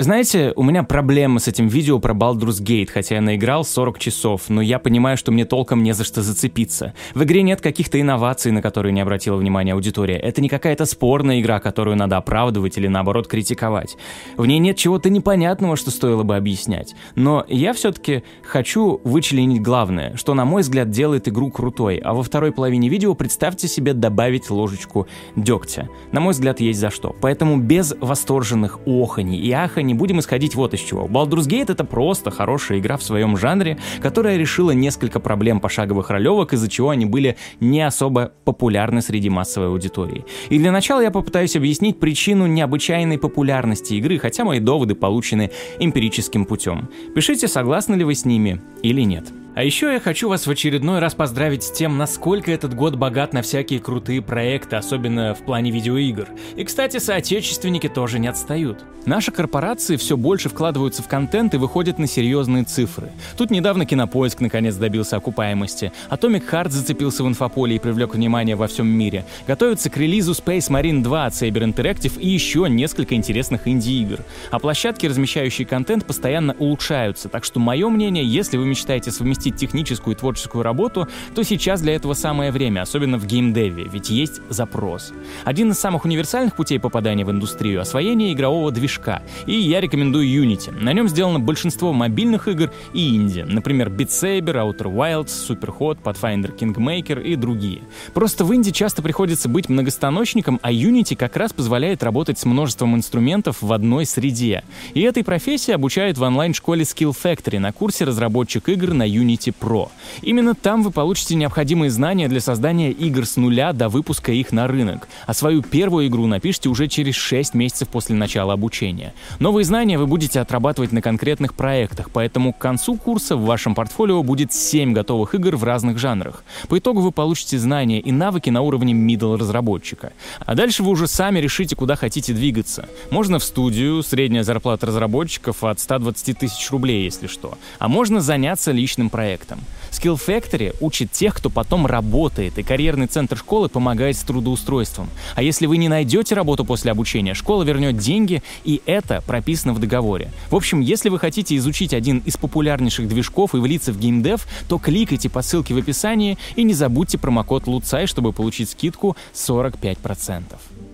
Знаете, у меня проблемы с этим видео про Baldur's Gate, хотя я наиграл 40 часов, но я понимаю, что мне толком не за что зацепиться. В игре нет каких-то инноваций, на которые не обратила внимания аудитория. Это не какая-то спорная игра, которую надо оправдывать или наоборот критиковать. В ней нет чего-то непонятного, что стоило бы объяснять. Но я все-таки хочу вычленить главное, что, на мой взгляд, делает игру крутой, а во второй половине видео представьте себе добавить ложечку дегтя. На мой взгляд, есть за что. Поэтому без восторженных оханий и аханий не будем исходить вот из чего. Baldur's Gate это просто хорошая игра в своем жанре, которая решила несколько проблем пошаговых ролевок, из-за чего они были не особо популярны среди массовой аудитории. И для начала я попытаюсь объяснить причину необычайной популярности игры, хотя мои доводы получены эмпирическим путем. Пишите, согласны ли вы с ними или нет. А еще я хочу вас в очередной раз поздравить с тем, насколько этот год богат на всякие крутые проекты, особенно в плане видеоигр. И, кстати, соотечественники тоже не отстают. Наши корпорации все больше вкладываются в контент и выходят на серьезные цифры. Тут недавно Кинопоиск наконец добился окупаемости, Atomic Heart зацепился в инфополе и привлек внимание во всем мире. Готовится к релизу Space Marine 2 от Saber Interactive и еще несколько интересных инди-игр. А площадки, размещающие контент, постоянно улучшаются, так что мое мнение, если вы мечтаете совместить совместить техническую и творческую работу, то сейчас для этого самое время, особенно в геймдеве, ведь есть запрос. Один из самых универсальных путей попадания в индустрию — освоение игрового движка, и я рекомендую Unity. На нем сделано большинство мобильных игр и инди, например, Beat Saber, Outer Wilds, Superhot, Pathfinder Kingmaker и другие. Просто в инди часто приходится быть многостаночником, а Unity как раз позволяет работать с множеством инструментов в одной среде. И этой профессии обучают в онлайн-школе Skill Factory на курсе разработчик игр на Unity Unity Pro. Именно там вы получите необходимые знания для создания игр с нуля до выпуска их на рынок, а свою первую игру напишите уже через 6 месяцев после начала обучения. Новые знания вы будете отрабатывать на конкретных проектах, поэтому к концу курса в вашем портфолио будет 7 готовых игр в разных жанрах. По итогу вы получите знания и навыки на уровне middle разработчика. А дальше вы уже сами решите, куда хотите двигаться. Можно в студию, средняя зарплата разработчиков от 120 тысяч рублей, если что. А можно заняться личным проектом проектом. Skill Factory учит тех, кто потом работает, и карьерный центр школы помогает с трудоустройством. А если вы не найдете работу после обучения, школа вернет деньги, и это прописано в договоре. В общем, если вы хотите изучить один из популярнейших движков и влиться в геймдев, то кликайте по ссылке в описании и не забудьте промокод LUCAI, чтобы получить скидку 45%.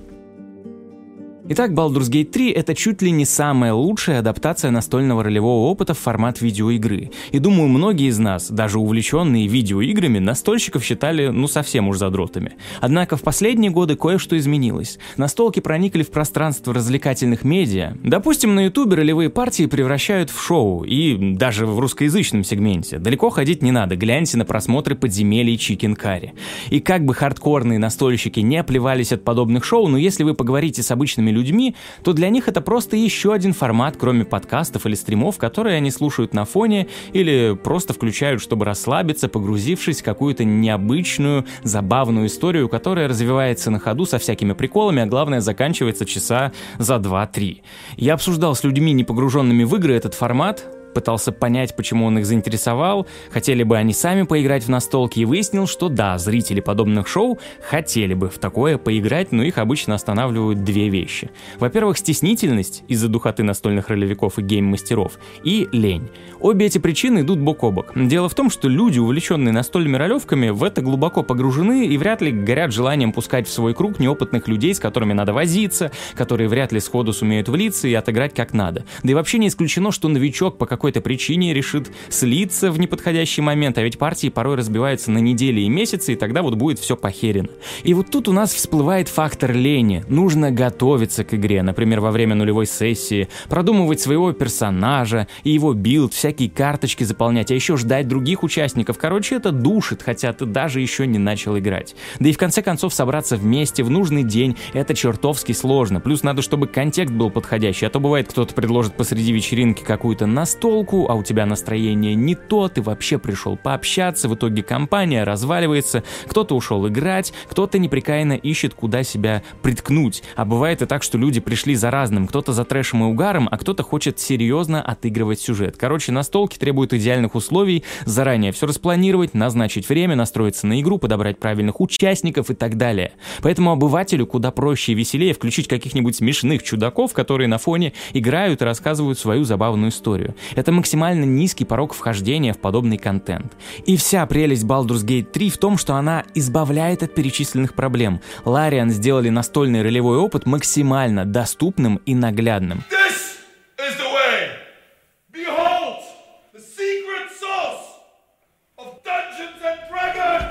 Итак, Baldur's Gate 3 — это чуть ли не самая лучшая адаптация настольного ролевого опыта в формат видеоигры. И думаю, многие из нас, даже увлеченные видеоиграми, настольщиков считали ну совсем уж задротами. Однако в последние годы кое-что изменилось. Настолки проникли в пространство развлекательных медиа. Допустим, на ютубе ролевые партии превращают в шоу, и даже в русскоязычном сегменте. Далеко ходить не надо, гляньте на просмотры подземелий Чикен Карри. И как бы хардкорные настольщики не оплевались от подобных шоу, но если вы поговорите с обычными людьми, то для них это просто еще один формат, кроме подкастов или стримов, которые они слушают на фоне или просто включают, чтобы расслабиться, погрузившись в какую-то необычную, забавную историю, которая развивается на ходу со всякими приколами, а главное заканчивается часа за 2-3. Я обсуждал с людьми, не погруженными в игры, этот формат, пытался понять, почему он их заинтересовал, хотели бы они сами поиграть в настолки, и выяснил, что да, зрители подобных шоу хотели бы в такое поиграть, но их обычно останавливают две вещи. Во-первых, стеснительность из-за духоты настольных ролевиков и гейм-мастеров, и лень. Обе эти причины идут бок о бок. Дело в том, что люди, увлеченные настольными ролевками, в это глубоко погружены и вряд ли горят желанием пускать в свой круг неопытных людей, с которыми надо возиться, которые вряд ли сходу сумеют влиться и отыграть как надо. Да и вообще не исключено, что новичок по какой какой-то причине решит слиться в неподходящий момент, а ведь партии порой разбиваются на недели и месяцы, и тогда вот будет все похерено. И вот тут у нас всплывает фактор лени. Нужно готовиться к игре, например, во время нулевой сессии, продумывать своего персонажа и его build, всякие карточки заполнять, а еще ждать других участников. Короче, это душит, хотя ты даже еще не начал играть. Да и в конце концов собраться вместе в нужный день — это чертовски сложно. Плюс надо, чтобы контекст был подходящий, а то бывает кто-то предложит посреди вечеринки какую-то настол настолку, а у тебя настроение не то, ты вообще пришел пообщаться, в итоге компания разваливается, кто-то ушел играть, кто-то неприкаянно ищет, куда себя приткнуть. А бывает и так, что люди пришли за разным, кто-то за трэшем и угаром, а кто-то хочет серьезно отыгрывать сюжет. Короче, настолки требуют идеальных условий, заранее все распланировать, назначить время, настроиться на игру, подобрать правильных участников и так далее. Поэтому обывателю куда проще и веселее включить каких-нибудь смешных чудаков, которые на фоне играют и рассказывают свою забавную историю. Это максимально низкий порог вхождения в подобный контент. И вся прелесть Baldur's Gate 3 в том, что она избавляет от перечисленных проблем. Лариан сделали настольный ролевой опыт максимально доступным и наглядным. This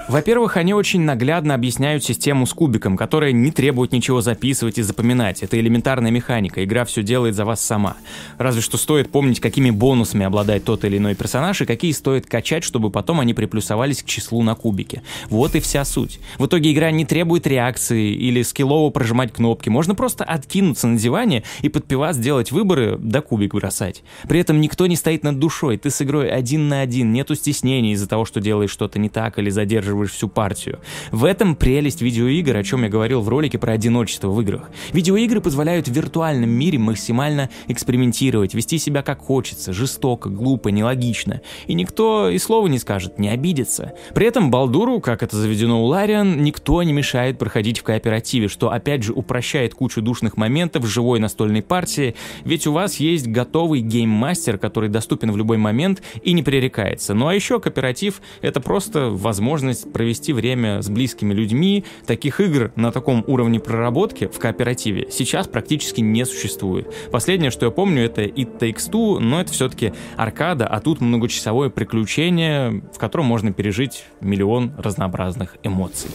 во-первых, они очень наглядно объясняют систему с кубиком, которая не требует ничего записывать и запоминать. Это элементарная механика, игра все делает за вас сама. Разве что стоит помнить, какими бонусами обладает тот или иной персонаж и какие стоит качать, чтобы потом они приплюсовались к числу на кубике. Вот и вся суть. В итоге игра не требует реакции или скиллово прожимать кнопки. Можно просто откинуться на диване и под пивас сделать выборы, да кубик бросать. При этом никто не стоит над душой, ты с игрой один на один, нету стеснений из-за того, что делаешь что-то не так или задерживаешь выигрываешь всю партию. В этом прелесть видеоигр, о чем я говорил в ролике про одиночество в играх. Видеоигры позволяют в виртуальном мире максимально экспериментировать, вести себя как хочется, жестоко, глупо, нелогично. И никто и слова не скажет, не обидится. При этом Балдуру, как это заведено у Лариан, никто не мешает проходить в кооперативе, что опять же упрощает кучу душных моментов в живой настольной партии, ведь у вас есть готовый гейммастер, который доступен в любой момент и не пререкается. Ну а еще кооператив — это просто возможность провести время с близкими людьми. Таких игр на таком уровне проработки в кооперативе сейчас практически не существует. Последнее, что я помню, это It Takes Two, но это все-таки аркада, а тут многочасовое приключение, в котором можно пережить миллион разнообразных эмоций.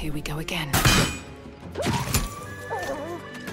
Here we go again.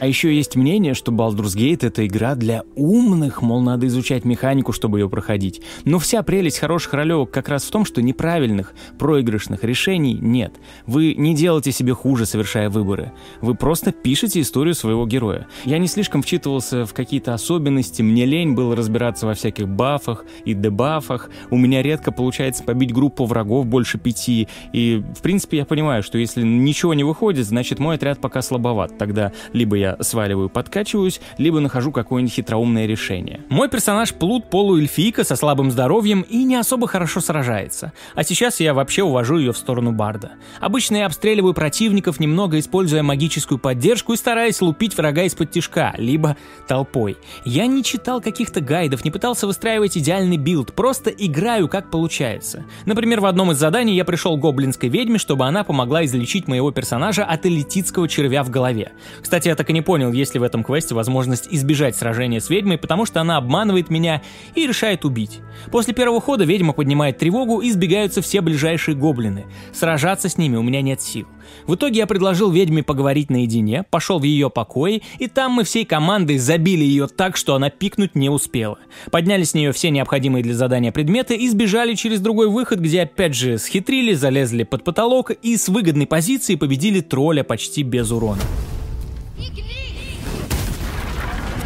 А еще есть мнение, что Baldur's Gate — это игра для умных, мол, надо изучать механику, чтобы ее проходить. Но вся прелесть хороших ролевок как раз в том, что неправильных, проигрышных решений нет. Вы не делаете себе хуже, совершая выборы. Вы просто пишете историю своего героя. Я не слишком вчитывался в какие-то особенности, мне лень было разбираться во всяких бафах и дебафах, у меня редко получается побить группу врагов больше пяти, и, в принципе, я понимаю, что если ничего не выходит, значит, мой отряд пока слабоват. Тогда либо я сваливаю, подкачиваюсь, либо нахожу какое-нибудь хитроумное решение. Мой персонаж плут полуэльфийка со слабым здоровьем и не особо хорошо сражается. А сейчас я вообще увожу ее в сторону Барда. Обычно я обстреливаю противников, немного используя магическую поддержку и стараясь лупить врага исподтишка, либо толпой. Я не читал каких-то гайдов, не пытался выстраивать идеальный build, просто играю как получается. Например, в одном из заданий я пришел к гоблинской ведьме, чтобы она помогла излечить моего персонажа от иллитидского червя в голове. Кстати, я так и не понял, есть ли в этом квесте возможность избежать сражения с ведьмой, потому что она обманывает меня и решает убить. После первого хода ведьма поднимает тревогу и сбегаются все ближайшие гоблины. Сражаться с ними у меня нет сил. В итоге я предложил ведьме поговорить наедине, пошел в ее покои, и там мы всей командой забили ее так, что она пикнуть не успела. Подняли с нее все необходимые для задания предметы и сбежали через другой выход, где опять же схитрили, залезли под потолок и с выгодной позиции победили тролля почти без урона.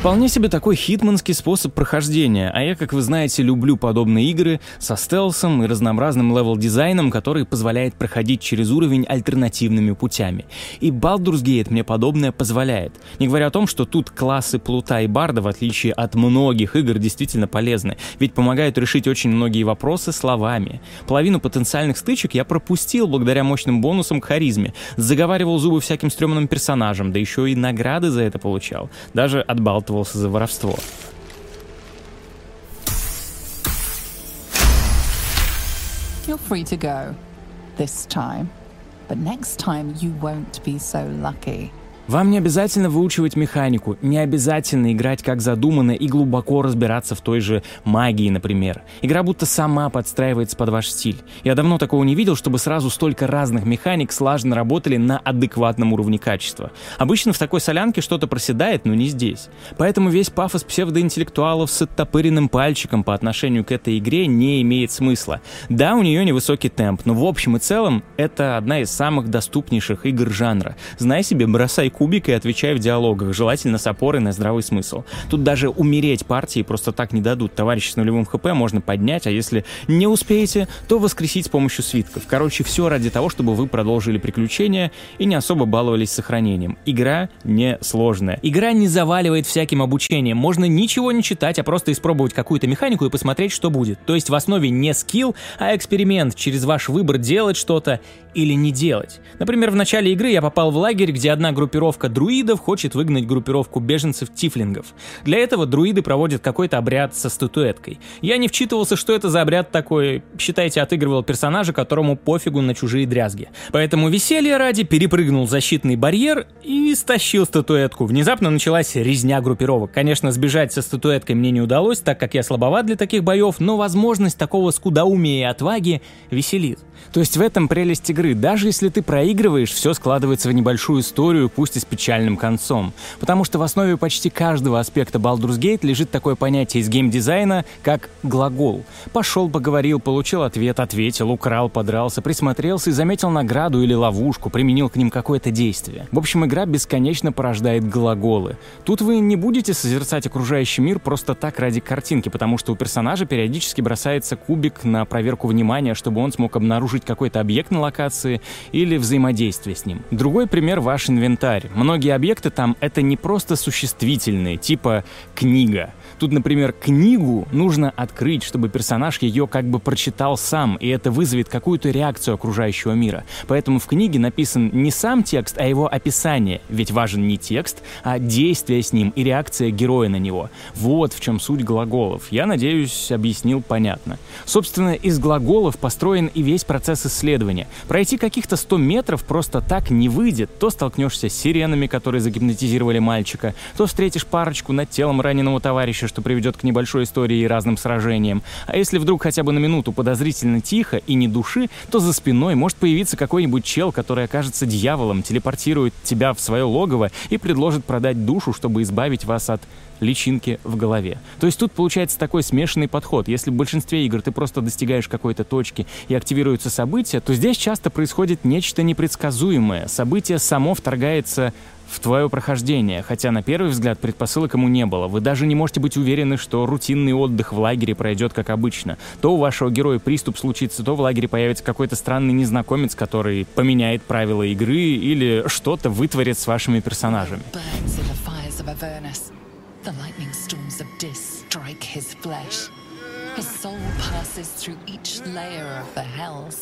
Вполне себе такой хитманский способ прохождения, а я, как вы знаете, люблю подобные игры со стелсом и разнообразным левел-дизайном, который позволяет проходить через уровень альтернативными путями. И Baldur's Gate мне подобное позволяет. Не говоря о том, что тут классы Плута и Барда, в отличие от многих игр, действительно полезны, ведь помогают решить очень многие вопросы словами. Половину потенциальных стычек я пропустил благодаря мощным бонусам к харизме, заговаривал зубы всяким стрёмным персонажам, да еще и награды за это получал. Даже от Балтова наказывался за воровство. You're free to go. This time. But next time you won't be so lucky. Вам не обязательно выучивать механику, не обязательно играть как задумано и глубоко разбираться в той же магии, например. Игра будто сама подстраивается под ваш стиль. Я давно такого не видел, чтобы сразу столько разных механик слаженно работали на адекватном уровне качества. Обычно в такой солянке что-то проседает, но не здесь. Поэтому весь пафос псевдоинтеллектуалов с оттопыренным пальчиком по отношению к этой игре не имеет смысла. Да, у нее невысокий темп, но в общем и целом это одна из самых доступнейших игр жанра. Знай себе, бросай кубик и отвечай в диалогах, желательно с опорой на здравый смысл. Тут даже умереть партии просто так не дадут. Товарищ с нулевым хп можно поднять, а если не успеете, то воскресить с помощью свитков. Короче, все ради того, чтобы вы продолжили приключения и не особо баловались сохранением. Игра не сложная. Игра не заваливает всяким обучением. Можно ничего не читать, а просто испробовать какую-то механику и посмотреть, что будет. То есть в основе не скилл, а эксперимент через ваш выбор делать что-то или не делать. Например, в начале игры я попал в лагерь, где одна группировка друидов хочет выгнать группировку беженцев-тифлингов. Для этого друиды проводят какой-то обряд со статуэткой. Я не вчитывался, что это за обряд такой. Считайте, отыгрывал персонажа, которому пофигу на чужие дрязги. Поэтому веселье ради перепрыгнул защитный барьер и стащил статуэтку. Внезапно началась резня группировок. Конечно, сбежать со статуэткой мне не удалось, так как я слабоват для таких боев, но возможность такого скудоумия и отваги веселит. То есть в этом прелесть игры. Даже если ты проигрываешь, все складывается в небольшую историю, пусть и с печальным концом. Потому что в основе почти каждого аспекта Baldur's Gate лежит такое понятие из геймдизайна, как глагол. Пошел, поговорил, получил ответ, ответил, украл, подрался, присмотрелся и заметил награду или ловушку, применил к ним какое-то действие. В общем, игра бесконечно порождает глаголы. Тут вы не будете созерцать окружающий мир просто так ради картинки, потому что у персонажа периодически бросается кубик на проверку внимания, чтобы он смог обнаружить какой-то объект на локации или взаимодействие с ним. Другой пример — ваш инвентарь. Многие объекты там — это не просто существительные, типа «книга». Тут, например, книгу нужно открыть, чтобы персонаж ее как бы прочитал сам, и это вызовет какую-то реакцию окружающего мира. Поэтому в книге написан не сам текст, а его описание, ведь важен не текст, а действие с ним и реакция героя на него. Вот в чем суть глаголов. Я надеюсь, объяснил понятно. Собственно, из глаголов построен и весь процесс исследования. Пройти каких-то 100 метров просто так не выйдет. То столкнешься с сиренами, которые загипнотизировали мальчика, то встретишь парочку над телом раненого товарища, что приведет к небольшой истории и разным сражениям. А если вдруг хотя бы на минуту подозрительно тихо и не души, то за спиной может появиться какой-нибудь чел, который окажется дьяволом, телепортирует тебя в свое логово и предложит продать душу, чтобы избавить вас от личинки в голове. То есть тут получается такой смешанный подход. Если в большинстве игр ты просто достигаешь какой-то точки и активируются события, то здесь часто происходит нечто непредсказуемое. Событие само вторгается в твое прохождение, хотя на первый взгляд предпосылок ему не было. Вы даже не можете быть уверены, что рутинный отдых в лагере пройдет как обычно. То у вашего героя приступ случится, то в лагере появится какой-то странный незнакомец, который поменяет правила игры или что-то вытворит с вашими персонажами. The lightning storms of Dis strike his flesh.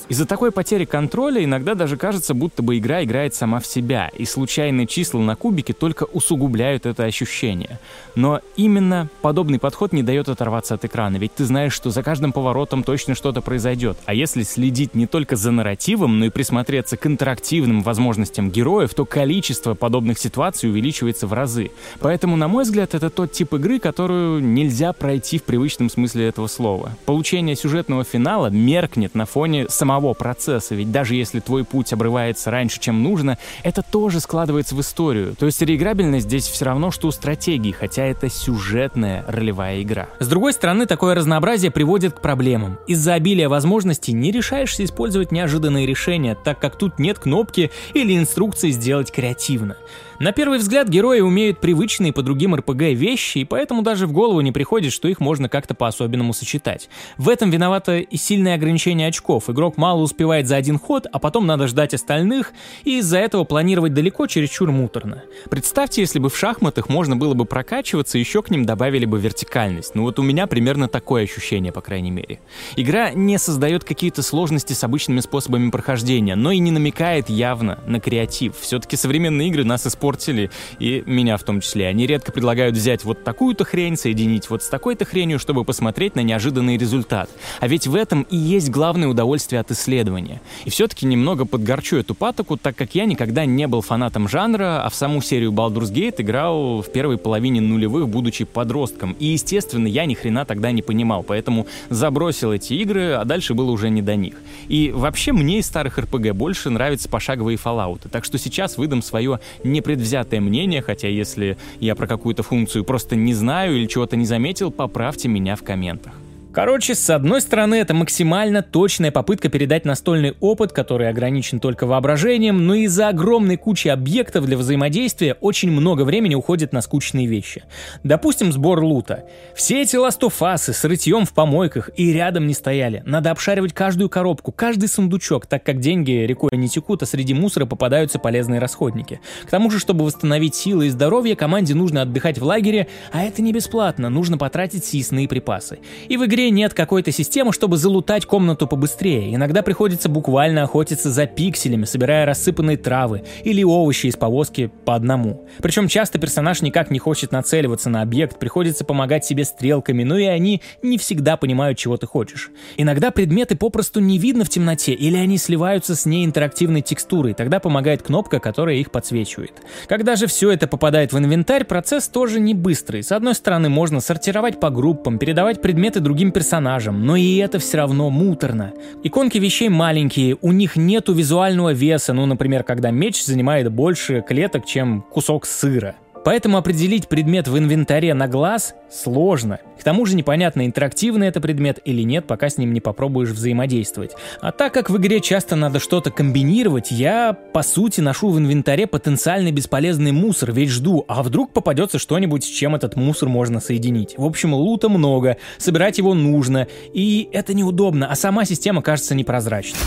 Из-за такой потери контроля иногда даже кажется, будто бы игра играет сама в себя, и случайные числа на кубике только усугубляют это ощущение. Но именно подобный подход не дает оторваться от экрана, ведь ты знаешь, что за каждым поворотом точно что-то произойдет. А если следить не только за нарративом, но и присмотреться к интерактивным возможностям героев, то количество подобных ситуаций увеличивается в разы. Поэтому, на мой взгляд, это тот тип игры, которую нельзя пройти в привычном смысле этого слова слова. Получение сюжетного финала меркнет на фоне самого процесса, ведь даже если твой путь обрывается раньше, чем нужно, это тоже складывается в историю. То есть реиграбельность здесь все равно, что у стратегии, хотя это сюжетная ролевая игра. С другой стороны, такое разнообразие приводит к проблемам. Из-за обилия возможностей не решаешься использовать неожиданные решения, так как тут нет кнопки или инструкции сделать креативно. На первый взгляд герои умеют привычные по другим РПГ вещи, и поэтому даже в голову не приходит, что их можно как-то по-особенному сочетать. В этом виновато и сильное ограничение очков. Игрок мало успевает за один ход, а потом надо ждать остальных, и из-за этого планировать далеко чересчур муторно. Представьте, если бы в шахматах можно было бы прокачиваться, еще к ним добавили бы вертикальность. Ну вот у меня примерно такое ощущение, по крайней мере. Игра не создает какие-то сложности с обычными способами прохождения, но и не намекает явно на креатив. Все-таки современные игры нас используют испортили, и меня в том числе. Они редко предлагают взять вот такую-то хрень, соединить вот с такой-то хренью, чтобы посмотреть на неожиданный результат. А ведь в этом и есть главное удовольствие от исследования. И все-таки немного подгорчу эту патоку, так как я никогда не был фанатом жанра, а в саму серию Baldur's Gate играл в первой половине нулевых, будучи подростком. И, естественно, я ни хрена тогда не понимал, поэтому забросил эти игры, а дальше было уже не до них. И вообще мне из старых RPG больше нравятся пошаговые Fallout, так что сейчас выдам свое непредставление предвзятое мнение, хотя если я про какую-то функцию просто не знаю или чего-то не заметил, поправьте меня в комментах. Короче, с одной стороны, это максимально точная попытка передать настольный опыт, который ограничен только воображением, но из-за огромной кучи объектов для взаимодействия очень много времени уходит на скучные вещи. Допустим, сбор лута. Все эти ластофасы с рытьем в помойках и рядом не стояли. Надо обшаривать каждую коробку, каждый сундучок, так как деньги рекой не текут, а среди мусора попадаются полезные расходники. К тому же, чтобы восстановить силы и здоровье, команде нужно отдыхать в лагере, а это не бесплатно, нужно потратить съестные припасы. И в игре игре нет какой-то системы, чтобы залутать комнату побыстрее. Иногда приходится буквально охотиться за пикселями, собирая рассыпанные травы или овощи из повозки по одному. Причем часто персонаж никак не хочет нацеливаться на объект, приходится помогать себе стрелками, но и они не всегда понимают, чего ты хочешь. Иногда предметы попросту не видно в темноте, или они сливаются с неинтерактивной текстурой, тогда помогает кнопка, которая их подсвечивает. Когда же все это попадает в инвентарь, процесс тоже не быстрый. С одной стороны, можно сортировать по группам, передавать предметы другим персонажам, но и это все равно муторно. Иконки вещей маленькие, у них нету визуального веса, ну, например, когда меч занимает больше клеток, чем кусок сыра. Поэтому определить предмет в инвентаре на глаз сложно. К тому же непонятно, интерактивный это предмет или нет, пока с ним не попробуешь взаимодействовать. А так как в игре часто надо что-то комбинировать, я, по сути, ношу в инвентаре потенциальный бесполезный мусор, ведь жду, а вдруг попадется что-нибудь, с чем этот мусор можно соединить. В общем, лута много, собирать его нужно, и это неудобно, а сама система кажется непрозрачной.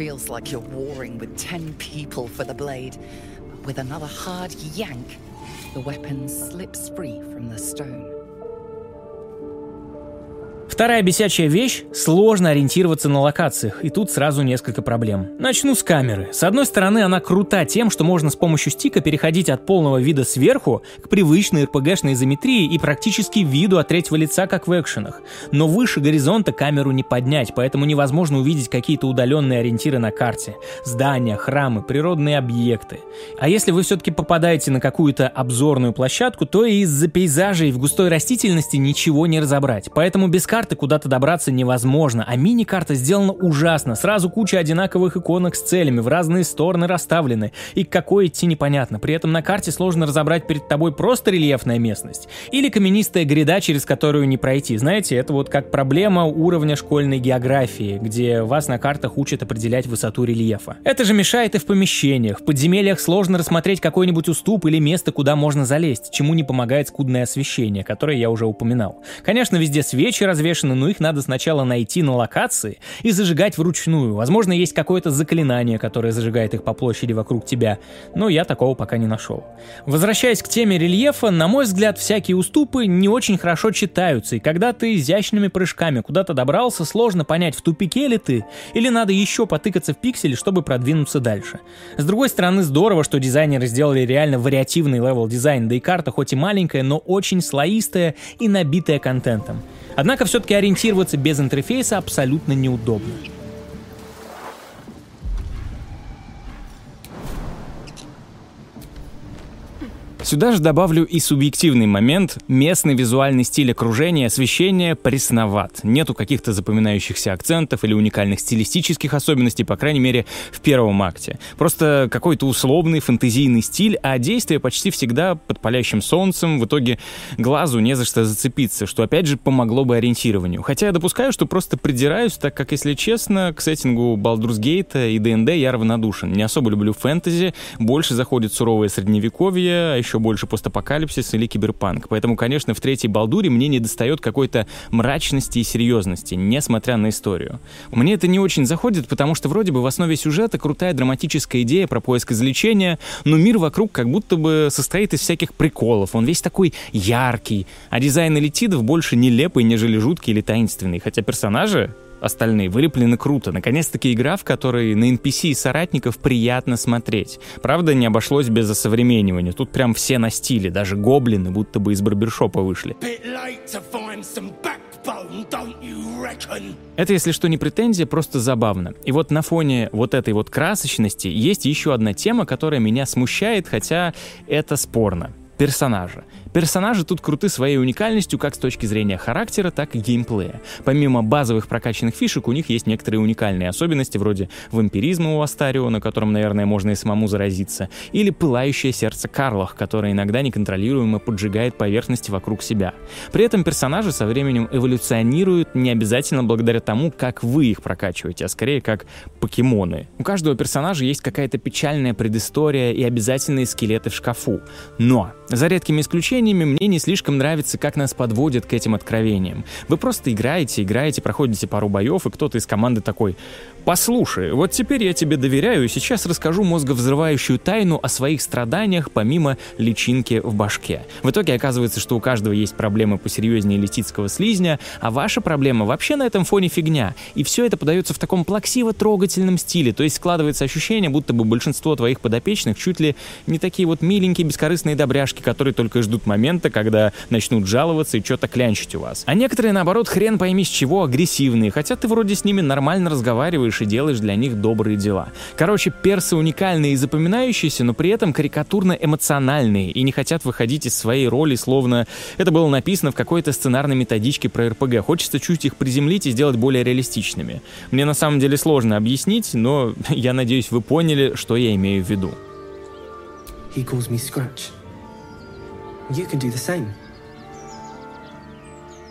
feels like you're warring with ten people for the blade. With another hard yank, the weapon slips free from the stone. Вторая бесячая вещь – сложно ориентироваться на локациях, и тут сразу несколько проблем. Начну с камеры. С одной стороны, она крута тем, что можно с помощью стика переходить от полного вида сверху к привычной RPG-шной изометрии и практически виду от третьего лица, как в экшенах. Но выше горизонта камеру не поднять, поэтому невозможно увидеть какие-то удаленные ориентиры на карте. Здания, храмы, природные объекты. А если вы все-таки попадаете на какую-то обзорную площадку, то из-за пейзажей в густой растительности ничего не разобрать. Поэтому без карты карты куда-то добраться невозможно, а мини-карта сделана ужасно. Сразу куча одинаковых иконок с целями, в разные стороны расставлены. И к какой идти непонятно. При этом на карте сложно разобрать перед тобой просто рельефная местность. Или каменистая гряда, через которую не пройти. Знаете, это вот как проблема уровня школьной географии, где вас на картах учат определять высоту рельефа. Это же мешает и в помещениях. В подземельях сложно рассмотреть какой-нибудь уступ или место, куда можно залезть, чему не помогает скудное освещение, которое я уже упоминал. Конечно, везде свечи разве развешаны, но их надо сначала найти на локации и зажигать вручную. Возможно, есть какое-то заклинание, которое зажигает их по площади вокруг тебя, но я такого пока не нашел. Возвращаясь к теме рельефа, на мой взгляд, всякие уступы не очень хорошо читаются, и когда ты изящными прыжками куда-то добрался, сложно понять, в тупике ли ты, или надо еще потыкаться в пикселе, чтобы продвинуться дальше. С другой стороны, здорово, что дизайнеры сделали реально вариативный level design, да и карта хоть и маленькая, но очень слоистая и набитая контентом. Однако все-таки ориентироваться без интерфейса абсолютно неудобно. Сюда же добавлю и субъективный момент. Местный визуальный стиль окружения, освещения пресноват. Нету каких-то запоминающихся акцентов или уникальных стилистических особенностей, по крайней мере, в первом акте. Просто какой-то условный фэнтезийный стиль, а действие почти всегда под палящим солнцем. В итоге глазу не за что зацепиться, что опять же помогло бы ориентированию. Хотя я допускаю, что просто придираюсь, так как, если честно, к сеттингу Baldur's Gate и D&D я равнодушен. Не особо люблю фэнтези, больше заходит суровое средневековье, а еще больше постапокалипсис или киберпанк. Поэтому, конечно, в третьей Балдуре мне не достает какой-то мрачности и серьезности, несмотря на историю. Мне это не очень заходит, потому что вроде бы в основе сюжета крутая драматическая идея про поиск излечения, но мир вокруг как будто бы состоит из всяких приколов. Он весь такой яркий, а дизайн элитидов больше нелепый, нежели жуткий или таинственный. Хотя персонажи остальные вылеплены круто. Наконец-таки игра, в которой на NPC и соратников приятно смотреть. Правда, не обошлось без осовременивания. Тут прям все на стиле, даже гоблины будто бы из барбершопа вышли. Это, если что, не претензия, просто забавно. И вот на фоне вот этой вот красочности есть еще одна тема, которая меня смущает, хотя это спорно. персонажа. Персонажи тут круты своей уникальностью как с точки зрения характера, так и геймплея. Помимо базовых прокачанных фишек, у них есть некоторые уникальные особенности, вроде вампиризма у Астарио, на котором, наверное, можно и самому заразиться, или пылающее сердце Карлах, которое иногда неконтролируемо поджигает поверхности вокруг себя. При этом персонажи со временем эволюционируют не обязательно благодаря тому, как вы их прокачиваете, а скорее как покемоны. У каждого персонажа есть какая-то печальная предыстория и обязательные скелеты в шкафу. Но, за редкими исключениями, мне не слишком нравится, как нас подводят к этим откровениям. Вы просто играете, играете, проходите пару боев, и кто-то из команды такой «Послушай, вот теперь я тебе доверяю и сейчас расскажу мозговзрывающую тайну о своих страданиях помимо личинки в башке». В итоге оказывается, что у каждого есть проблемы посерьезнее летицкого слизня, а ваша проблема вообще на этом фоне фигня. И все это подается в таком плаксиво-трогательном стиле, то есть складывается ощущение, будто бы большинство твоих подопечных чуть ли не такие вот миленькие бескорыстные добряшки, которые только ждут момента, когда начнут жаловаться и что-то клянчить у вас. А некоторые, наоборот, хрен пойми с чего, агрессивные, хотя ты вроде с ними нормально разговариваешь и делаешь для них добрые дела. Короче, персы уникальные и запоминающиеся, но при этом карикатурно эмоциональные и не хотят выходить из своей роли, словно это было написано в какой-то сценарной методичке про РПГ. Хочется чуть их приземлить и сделать более реалистичными. Мне на самом деле сложно объяснить, но я надеюсь, вы поняли, что я имею в виду. He calls me Scratch.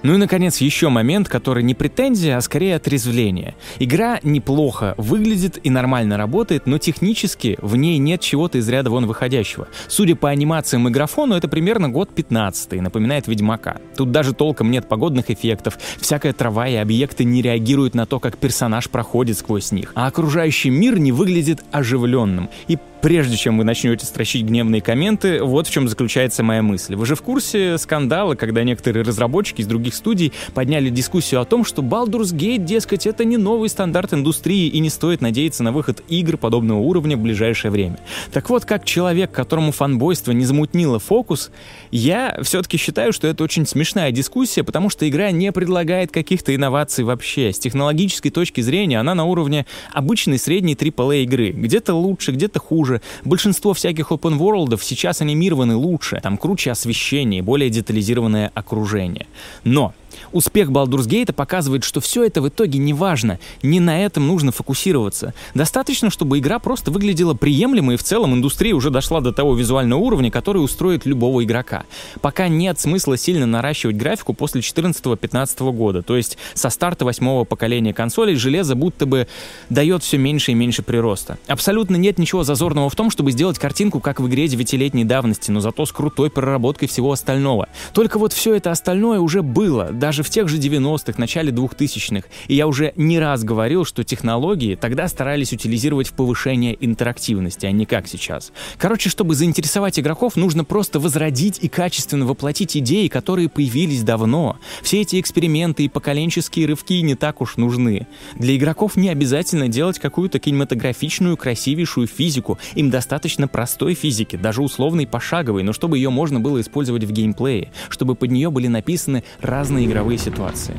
Ну и, наконец, еще момент, который не претензия, а скорее отрезвление. Игра неплохо выглядит и нормально работает, но технически в ней нет чего-то из ряда вон выходящего. Судя по анимациям и графону, это примерно год 15 напоминает Ведьмака. Тут даже толком нет погодных эффектов, всякая трава и объекты не реагируют на то, как персонаж проходит сквозь них, а окружающий мир не выглядит оживленным. И Прежде чем вы начнете строчить гневные комменты, вот в чем заключается моя мысль. Вы же в курсе скандала, когда некоторые разработчики из других студий подняли дискуссию о том, что Baldur's Gate, дескать, это не новый стандарт индустрии и не стоит надеяться на выход игр подобного уровня в ближайшее время. Так вот, как человек, которому фанбойство не замутнило фокус, я все-таки считаю, что это очень смешная дискуссия, потому что игра не предлагает каких-то инноваций вообще. С технологической точки зрения она на уровне обычной средней AAA игры. Где-то лучше, где-то хуже хуже. Большинство всяких open world сейчас анимированы лучше, там круче освещение, более детализированное окружение. Но Успех Baldur's Gate показывает, что все это в итоге не важно, не на этом нужно фокусироваться. Достаточно, чтобы игра просто выглядела приемлемо и в целом индустрия уже дошла до того визуального уровня, который устроит любого игрока. Пока нет смысла сильно наращивать графику после 14-15 года, то есть со старта восьмого поколения консолей железо будто бы дает все меньше и меньше прироста. Абсолютно нет ничего зазорного в том, чтобы сделать картинку как в игре девятилетней давности, но зато с крутой проработкой всего остального. Только вот все это остальное уже было, даже в тех же 90-х, начале 2000-х. И я уже не раз говорил, что технологии тогда старались утилизировать в повышение интерактивности, а не как сейчас. Короче, чтобы заинтересовать игроков, нужно просто возродить и качественно воплотить идеи, которые появились давно. Все эти эксперименты и поколенческие рывки не так уж нужны. Для игроков не обязательно делать какую-то кинематографичную, красивейшую физику. Им достаточно простой физики, даже условной пошаговой, но чтобы ее можно было использовать в геймплее, чтобы под нее были написаны разные игровые ситуации.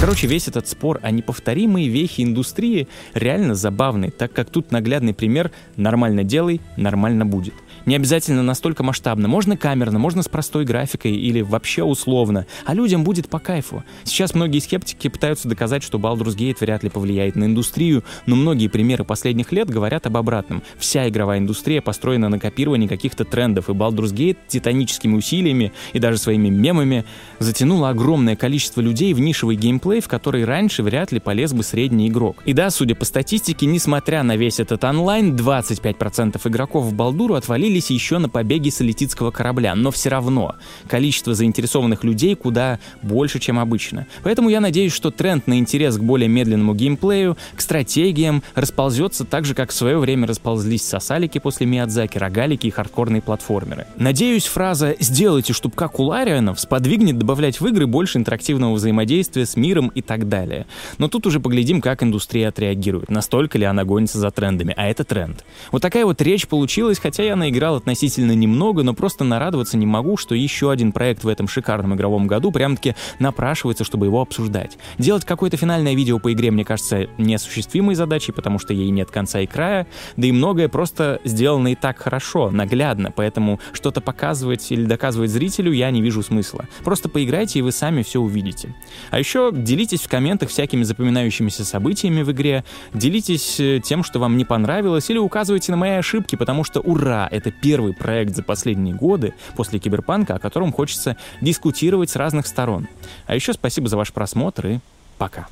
Короче, весь этот спор о неповторимой вехе индустрии реально забавный, так как тут наглядный пример «нормально делай, нормально будет». Не обязательно настолько масштабно. Можно камерно, можно с простой графикой или вообще условно. А людям будет по кайфу. Сейчас многие скептики пытаются доказать, что Baldur's Gate вряд ли повлияет на индустрию, но многие примеры последних лет говорят об обратном. Вся игровая индустрия построена на копировании каких-то трендов, и Baldur's Gate титаническими усилиями и даже своими мемами затянула огромное количество людей в нишевый геймплей, в который раньше вряд ли полез бы средний игрок. И да, судя по статистике, несмотря на весь этот онлайн, 25% игроков в Балдуру отвалили надеялись еще на побеги с элититского корабля, но все равно количество заинтересованных людей куда больше, чем обычно. Поэтому я надеюсь, что тренд на интерес к более медленному геймплею, к стратегиям расползется так же, как в свое время расползлись сосалики после Миядзаки, рогалики и хардкорные платформеры. Надеюсь, фраза «сделайте, чтоб как у Ларианов» сподвигнет добавлять в игры больше интерактивного взаимодействия с миром и так далее. Но тут уже поглядим, как индустрия отреагирует, настолько ли она гонится за трендами, а это тренд. Вот такая вот речь получилась, хотя я наиграл относительно немного, но просто нарадоваться не могу, что еще один проект в этом шикарном игровом году прям-таки напрашивается, чтобы его обсуждать. Делать какое-то финальное видео по игре, мне кажется, неосуществимой задачей, потому что ей нет конца и края, да и многое просто сделано и так хорошо, наглядно, поэтому что-то показывать или доказывать зрителю я не вижу смысла. Просто поиграйте, и вы сами все увидите. А еще делитесь в комментах всякими запоминающимися событиями в игре, делитесь э, тем, что вам не понравилось, или указывайте на мои ошибки, потому что ура, это первый проект за последние годы после Киберпанка, о котором хочется дискутировать с разных сторон. А еще спасибо за ваш просмотр и пока.